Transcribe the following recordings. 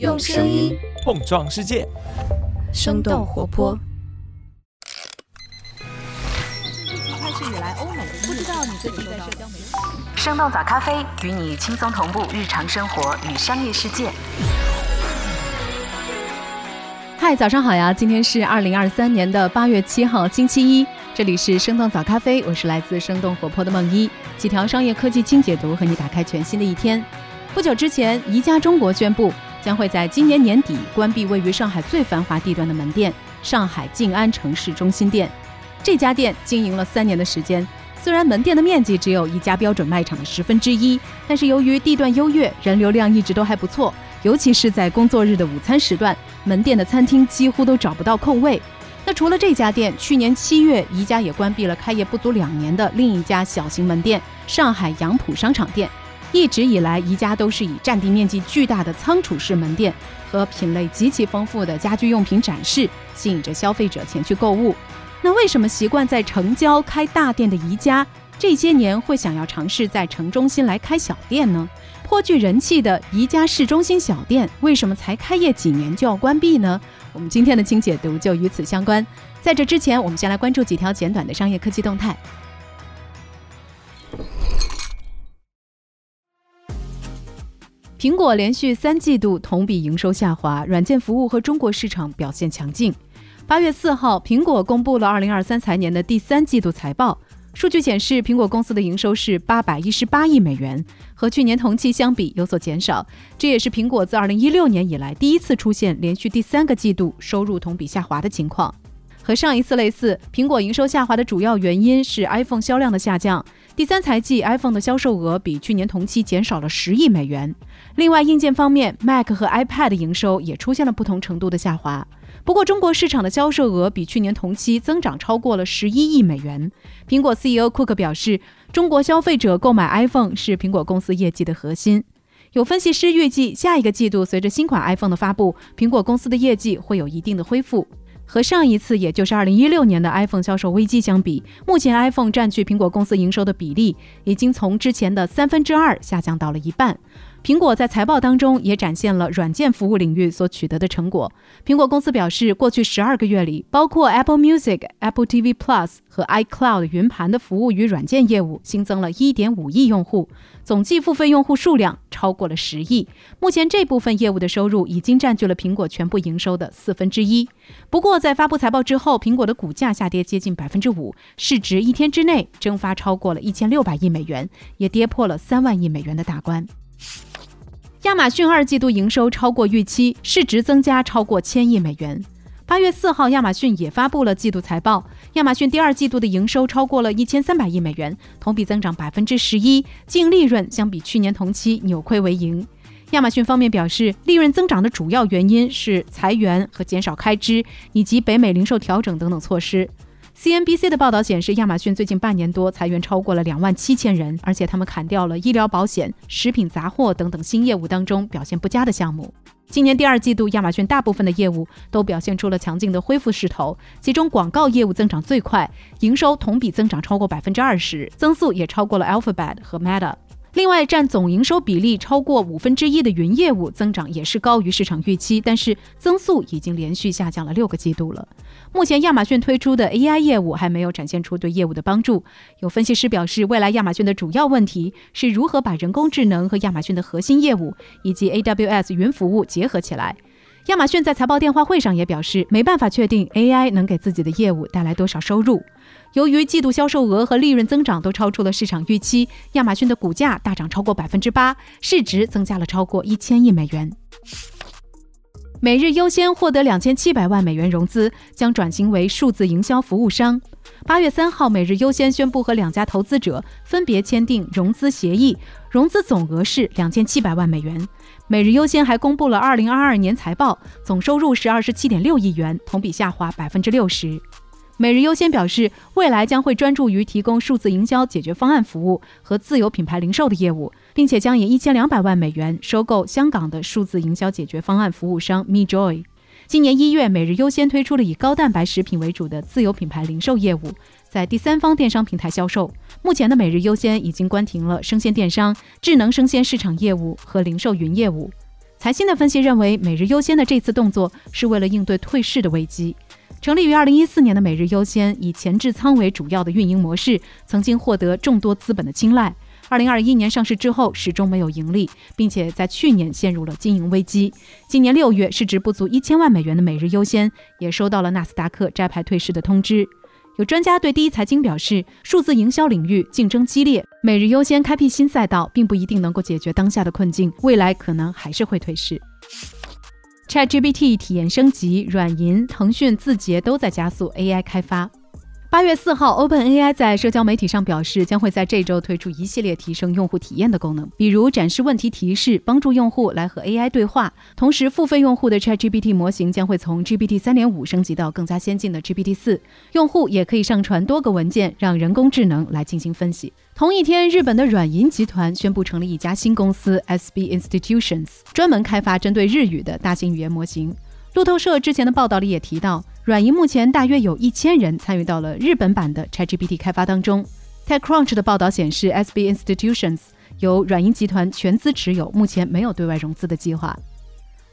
用声音碰撞世界，生动活泼。开始以来，欧美不知道你最近在社交媒体。生动早咖啡与你轻松同步日常生活与商业世界。嗨，早上好呀！今天是二零二三年的八月七号，星期一。这里是生动早咖啡，我是来自生动活泼的梦一，几条商业科技轻解读，和你打开全新的一天。不久之前，宜家中国宣布将会在今年年底关闭位于上海最繁华地段的门店——上海静安城市中心店。这家店经营了三年的时间，虽然门店的面积只有一家标准卖场的十分之一，但是由于地段优越，人流量一直都还不错。尤其是在工作日的午餐时段，门店的餐厅几乎都找不到空位。那除了这家店，去年七月，宜家也关闭了开业不足两年的另一家小型门店——上海杨浦商场店。一直以来，宜家都是以占地面积巨大的仓储式门店和品类极其丰富的家居用品展示，吸引着消费者前去购物。那为什么习惯在城郊开大店的宜家，这些年会想要尝试在城中心来开小店呢？颇具人气的宜家市中心小店，为什么才开业几年就要关闭呢？我们今天的轻解读就与此相关。在这之前，我们先来关注几条简短的商业科技动态。苹果连续三季度同比营收下滑，软件服务和中国市场表现强劲。八月四号，苹果公布了二零二三财年的第三季度财报。数据显示，苹果公司的营收是八百一十八亿美元，和去年同期相比有所减少。这也是苹果自二零一六年以来第一次出现连续第三个季度收入同比下滑的情况。和上一次类似，苹果营收下滑的主要原因是 iPhone 销量的下降。第三财季 iPhone 的销售额比去年同期减少了十亿美元。另外，硬件方面，Mac 和 iPad 的营收也出现了不同程度的下滑。不过，中国市场的销售额比去年同期增长超过了十一亿美元。苹果 CEO 库克表示，中国消费者购买 iPhone 是苹果公司业绩的核心。有分析师预计，下一个季度随着新款 iPhone 的发布，苹果公司的业绩会有一定的恢复。和上一次，也就是2016年的 iPhone 销售危机相比，目前 iPhone 占据苹果公司营收的比例已经从之前的三分之二下降到了一半。苹果在财报当中也展现了软件服务领域所取得的成果。苹果公司表示，过去十二个月里，包括 Apple Music、Apple TV Plus 和 iCloud 云盘的服务与软件业务新增了一点五亿用户，总计付费用户数量超过了十亿。目前这部分业务的收入已经占据了苹果全部营收的四分之一。不过，在发布财报之后，苹果的股价下跌接近百分之五，市值一天之内蒸发超过了一千六百亿美元，也跌破了三万亿美元的大关。亚马逊二季度营收超过预期，市值增加超过千亿美元。八月四号，亚马逊也发布了季度财报。亚马逊第二季度的营收超过了一千三百亿美元，同比增长百分之十一，净利润相比去年同期扭亏为盈。亚马逊方面表示，利润增长的主要原因是裁员和减少开支，以及北美零售调整等等措施。CNBC 的报道显示，亚马逊最近半年多裁员超过了两万七千人，而且他们砍掉了医疗保险、食品杂货等等新业务当中表现不佳的项目。今年第二季度，亚马逊大部分的业务都表现出了强劲的恢复势头，其中广告业务增长最快，营收同比增长超过百分之二十，增速也超过了 Alphabet 和 Meta。另外，占总营收比例超过五分之一的云业务增长也是高于市场预期，但是增速已经连续下降了六个季度了。目前，亚马逊推出的 AI 业务还没有展现出对业务的帮助。有分析师表示，未来亚马逊的主要问题是如何把人工智能和亚马逊的核心业务以及 AWS 云服务结合起来。亚马逊在财报电话会上也表示，没办法确定 AI 能给自己的业务带来多少收入。由于季度销售额和利润增长都超出了市场预期，亚马逊的股价大涨超过百分之八，市值增加了超过一千亿美元。每日优先获得两千七百万美元融资，将转型为数字营销服务商。八月三号，每日优先宣布和两家投资者分别签订融资协议，融资总额是两千七百万美元。每日优先还公布了二零二二年财报，总收入是二十七点六亿元，同比下滑百分之六十。每日优先表示，未来将会专注于提供数字营销解决方案服务和自有品牌零售的业务，并且将以一千两百万美元收购香港的数字营销解决方案服务商 MeJoy。今年一月，每日优先推出了以高蛋白食品为主的自有品牌零售业务，在第三方电商平台销售。目前的每日优先已经关停了生鲜电商、智能生鲜市场业务和零售云业务。财新的分析认为，每日优先的这次动作是为了应对退市的危机。成立于二零一四年的每日优先，以前置仓为主要的运营模式，曾经获得众多资本的青睐。二零二一年上市之后，始终没有盈利，并且在去年陷入了经营危机。今年六月，市值不足一千万美元的每日优先也收到了纳斯达克摘牌退市的通知。有专家对第一财经表示，数字营销领域竞争激烈，每日优先开辟新赛道，并不一定能够解决当下的困境，未来可能还是会退市。ChatGPT 体验升级，软银、腾讯、字节都在加速 AI 开发。八月四号，OpenAI 在社交媒体上表示，将会在这周推出一系列提升用户体验的功能，比如展示问题提示，帮助用户来和 AI 对话。同时，付费用户的 ChatGPT 模型将会从 GPT 三点五升级到更加先进的 GPT 四，用户也可以上传多个文件，让人工智能来进行分析。同一天，日本的软银集团宣布成立一家新公司 SB Institutions，专门开发针对日语的大型语言模型。路透社之前的报道里也提到，软银目前大约有一千人参与到了日本版的 ChatGPT 开发当中。TechCrunch 的报道显示，SB Institutions 由软银集团全资持有，目前没有对外融资的计划。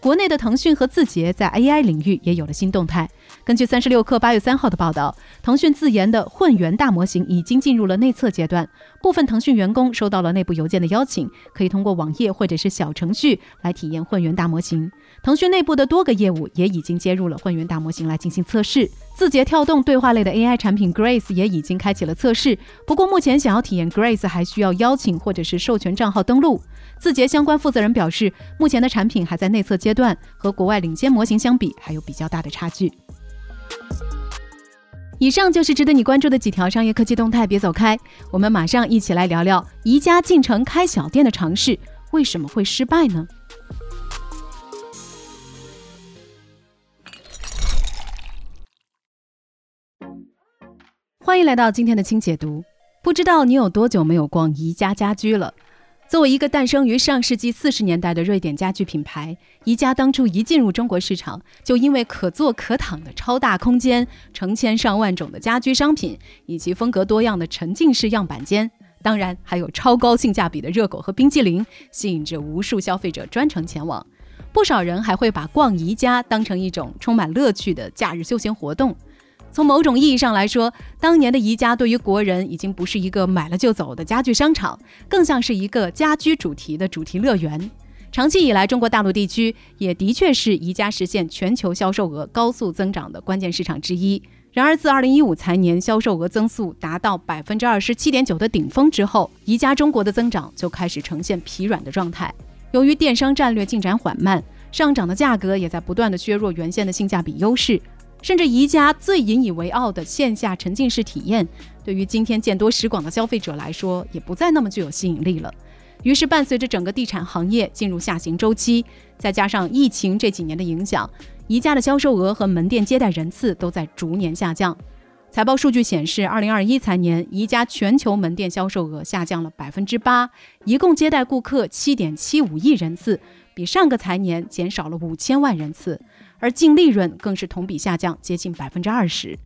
国内的腾讯和字节在 AI 领域也有了新动态。根据三十六氪八月三号的报道，腾讯自研的混元大模型已经进入了内测阶段。部分腾讯员工收到了内部邮件的邀请，可以通过网页或者是小程序来体验混元大模型。腾讯内部的多个业务也已经接入了混元大模型来进行测试。字节跳动对话类的 AI 产品 Grace 也已经开启了测试。不过目前想要体验 Grace 还需要邀请或者是授权账号登录。字节相关负责人表示，目前的产品还在内测阶段，和国外领先模型相比还有比较大的差距。以上就是值得你关注的几条商业科技动态，别走开，我们马上一起来聊聊宜家进城开小店的尝试为什么会失败呢？欢迎来到今天的轻解读。不知道你有多久没有逛宜家家居了？作为一个诞生于上世纪四十年代的瑞典家具品牌，宜家当初一进入中国市场，就因为可坐可躺的超大空间、成千上万种的家居商品，以及风格多样的沉浸式样板间，当然还有超高性价比的热狗和冰激凌，吸引着无数消费者专程前往。不少人还会把逛宜家当成一种充满乐趣的假日休闲活动。从某种意义上来说，当年的宜家对于国人已经不是一个买了就走的家具商场，更像是一个家居主题的主题乐园。长期以来，中国大陆地区也的确是宜家实现全球销售额高速增长的关键市场之一。然而，自2015财年销售额增速达到百分之二十七点九的顶峰之后，宜家中国的增长就开始呈现疲软的状态。由于电商战略进展缓慢，上涨的价格也在不断的削弱原先的性价比优势。甚至宜家最引以为傲的线下沉浸式体验，对于今天见多识广的消费者来说，也不再那么具有吸引力了。于是，伴随着整个地产行业进入下行周期，再加上疫情这几年的影响，宜家的销售额和门店接待人次都在逐年下降。财报数据显示，二零二一财年，宜家全球门店销售额下降了百分之八，一共接待顾客七点七五亿人次，比上个财年减少了五千万人次。而净利润更是同比下降接近百分之二十。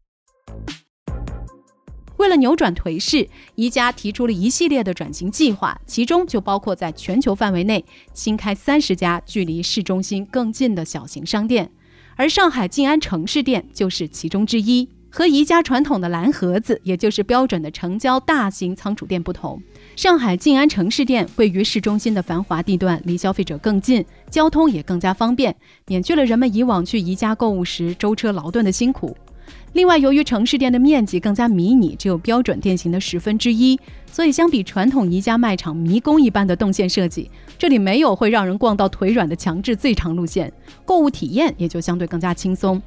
为了扭转颓势，宜家提出了一系列的转型计划，其中就包括在全球范围内新开三十家距离市中心更近的小型商店，而上海静安城市店就是其中之一。和宜家传统的蓝盒子，也就是标准的成交大型仓储店不同。上海静安城市店位于市中心的繁华地段，离消费者更近，交通也更加方便，免去了人们以往去宜家购物时舟车劳顿的辛苦。另外，由于城市店的面积更加迷你，只有标准店型的十分之一，所以相比传统宜家卖场迷宫一般的动线设计，这里没有会让人逛到腿软的强制最长路线，购物体验也就相对更加轻松。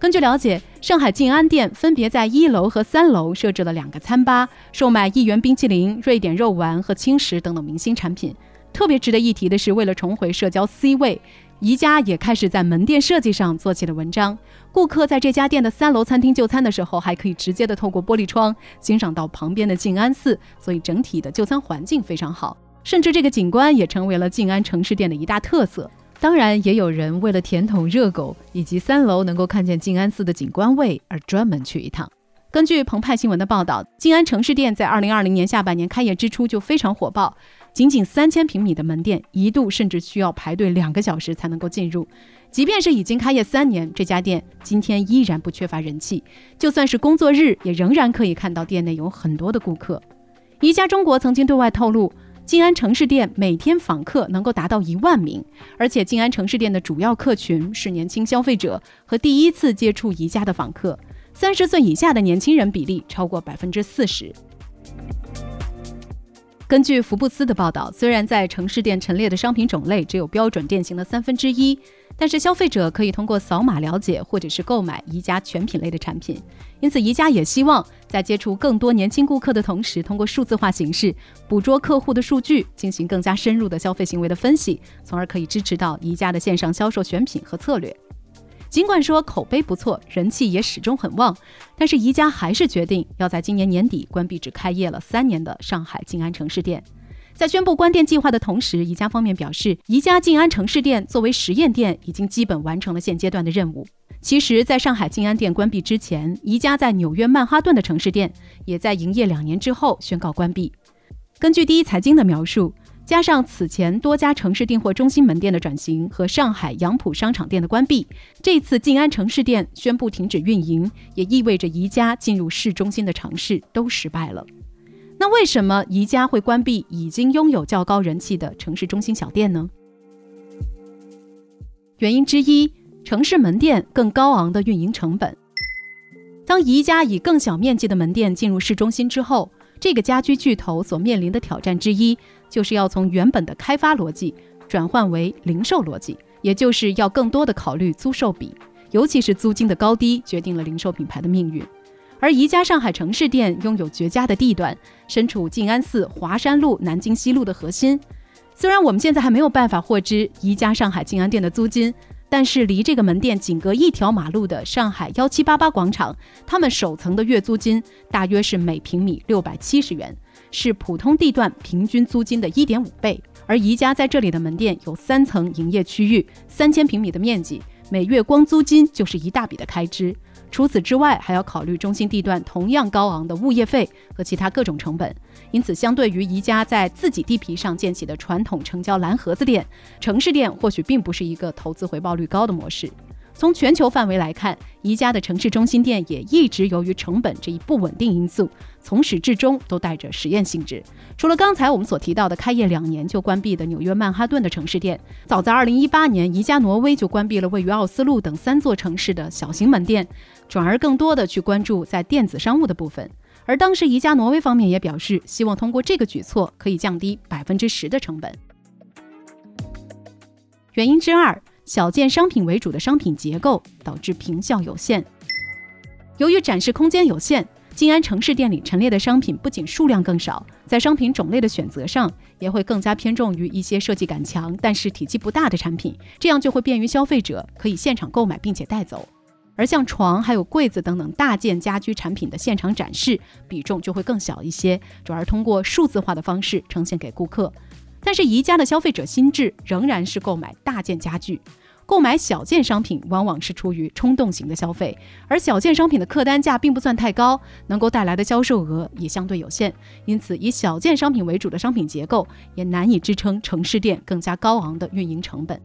根据了解，上海静安店分别在一楼和三楼设置了两个餐吧，售卖一元冰淇淋、瑞典肉丸和轻食等等明星产品。特别值得一提的是，为了重回社交 C 位，宜家也开始在门店设计上做起了文章。顾客在这家店的三楼餐厅就餐的时候，还可以直接的透过玻璃窗欣赏到旁边的静安寺，所以整体的就餐环境非常好。甚至这个景观也成为了静安城市店的一大特色。当然，也有人为了甜筒热狗以及三楼能够看见静安寺的景观位而专门去一趟。根据澎湃新闻的报道，静安城市店在二零二零年下半年开业之初就非常火爆，仅仅三千平米的门店，一度甚至需要排队两个小时才能够进入。即便是已经开业三年，这家店今天依然不缺乏人气，就算是工作日，也仍然可以看到店内有很多的顾客。宜家中国曾经对外透露，静安城市店每天访客能够达到一万名，而且静安城市店的主要客群是年轻消费者和第一次接触宜家的访客。三十岁以下的年轻人比例超过百分之四十。根据福布斯的报道，虽然在城市店陈列的商品种类只有标准店型的三分之一，但是消费者可以通过扫码了解或者是购买宜家全品类的产品。因此，宜家也希望在接触更多年轻顾客的同时，通过数字化形式捕捉客户的数据，进行更加深入的消费行为的分析，从而可以支持到宜家的线上销售选品和策略。尽管说口碑不错，人气也始终很旺，但是宜家还是决定要在今年年底关闭只开业了三年的上海静安城市店。在宣布关店计划的同时，宜家方面表示，宜家静安城市店作为实验店，已经基本完成了现阶段的任务。其实，在上海静安店关闭之前，宜家在纽约曼哈顿的城市店也在营业两年之后宣告关闭。根据第一财经的描述。加上此前多家城市订货中心门店的转型和上海杨浦商场店的关闭，这次静安城市店宣布停止运营，也意味着宜家进入市中心的尝试都失败了。那为什么宜家会关闭已经拥有较高人气的城市中心小店呢？原因之一，城市门店更高昂的运营成本。当宜家以更小面积的门店进入市中心之后，这个家居巨头所面临的挑战之一。就是要从原本的开发逻辑转换为零售逻辑，也就是要更多的考虑租售比，尤其是租金的高低决定了零售品牌的命运。而宜家上海城市店拥有绝佳的地段，身处静安寺华山路南京西路的核心。虽然我们现在还没有办法获知宜家上海静安店的租金，但是离这个门店仅隔一条马路的上海幺七八八广场，他们首层的月租金大约是每平米六百七十元。是普通地段平均租金的一点五倍，而宜家在这里的门店有三层营业区域，三千平米的面积，每月光租金就是一大笔的开支。除此之外，还要考虑中心地段同样高昂的物业费和其他各种成本。因此，相对于宜家在自己地皮上建起的传统成交蓝盒子店，城市店或许并不是一个投资回报率高的模式。从全球范围来看，宜家的城市中心店也一直由于成本这一不稳定因素，从始至终都带着实验性质。除了刚才我们所提到的开业两年就关闭的纽约曼哈顿的城市店，早在2018年，宜家挪威就关闭了位于奥斯陆等三座城市的小型门店，转而更多的去关注在电子商务的部分。而当时宜家挪威方面也表示，希望通过这个举措可以降低百分之十的成本。原因之二。小件商品为主的商品结构导致坪效有限。由于展示空间有限，静安城市店里陈列的商品不仅数量更少，在商品种类的选择上也会更加偏重于一些设计感强但是体积不大的产品，这样就会便于消费者可以现场购买并且带走。而像床、还有柜子等等大件家居产品的现场展示比重就会更小一些，转而通过数字化的方式呈现给顾客。但是宜家的消费者心智仍然是购买大件家具。购买小件商品往往是出于冲动型的消费，而小件商品的客单价并不算太高，能够带来的销售额也相对有限，因此以小件商品为主的商品结构也难以支撑城市店更加高昂的运营成本。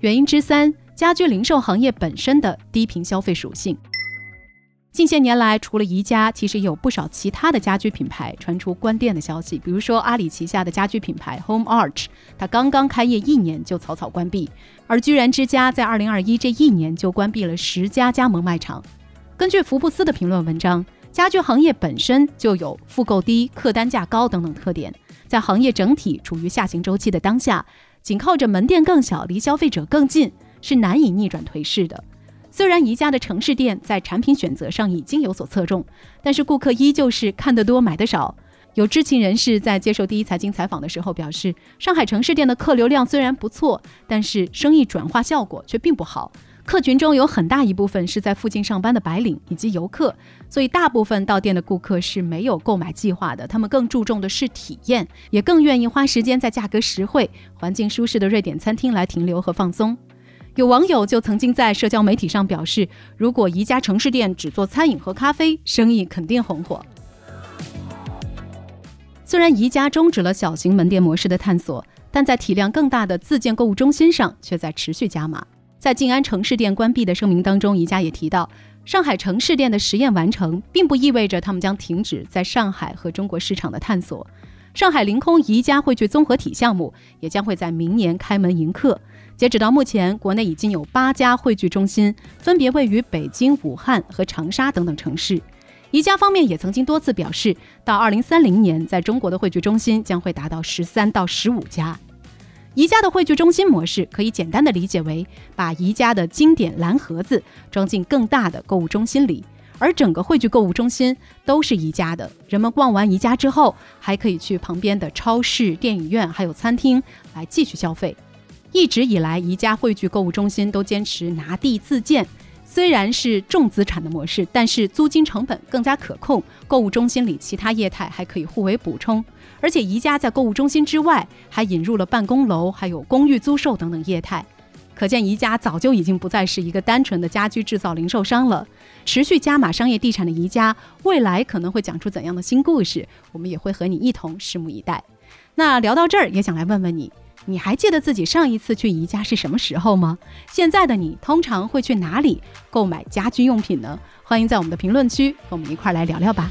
原因之三，家居零售行业本身的低频消费属性。近些年来，除了宜家，其实有不少其他的家居品牌传出关店的消息。比如说，阿里旗下的家居品牌 Home Arch，它刚刚开业一年就草草关闭；而居然之家在2021这一年就关闭了十家加盟卖场。根据福布斯的评论文章，家居行业本身就有复购低、客单价高等等特点，在行业整体处于下行周期的当下，仅靠着门店更小、离消费者更近，是难以逆转颓势的。虽然宜家的城市店在产品选择上已经有所侧重，但是顾客依旧是看得多买得少。有知情人士在接受第一财经采访的时候表示，上海城市店的客流量虽然不错，但是生意转化效果却并不好。客群中有很大一部分是在附近上班的白领以及游客，所以大部分到店的顾客是没有购买计划的。他们更注重的是体验，也更愿意花时间在价格实惠、环境舒适的瑞典餐厅来停留和放松。有网友就曾经在社交媒体上表示，如果宜家城市店只做餐饮和咖啡，生意肯定红火。虽然宜家终止了小型门店模式的探索，但在体量更大的自建购物中心上却在持续加码。在静安城市店关闭的声明当中，宜家也提到，上海城市店的实验完成，并不意味着他们将停止在上海和中国市场的探索。上海凌空宜家汇聚综合体项目也将会在明年开门迎客。截止到目前，国内已经有八家汇聚中心，分别位于北京、武汉和长沙等等城市。宜家方面也曾经多次表示，到二零三零年，在中国的汇聚中心将会达到十三到十五家。宜家的汇聚中心模式可以简单的理解为，把宜家的经典蓝盒子装进更大的购物中心里，而整个汇聚购物中心都是宜家的。人们逛完宜家之后，还可以去旁边的超市、电影院还有餐厅来继续消费。一直以来，宜家汇聚购物中心都坚持拿地自建，虽然是重资产的模式，但是租金成本更加可控。购物中心里其他业态还可以互为补充，而且宜家在购物中心之外还引入了办公楼、还有公寓租售等等业态，可见宜家早就已经不再是一个单纯的家居制造零售商了。持续加码商业地产的宜家，未来可能会讲出怎样的新故事，我们也会和你一同拭目以待。那聊到这儿，也想来问问你。你还记得自己上一次去宜家是什么时候吗？现在的你通常会去哪里购买家居用品呢？欢迎在我们的评论区和我们一块儿来聊聊吧。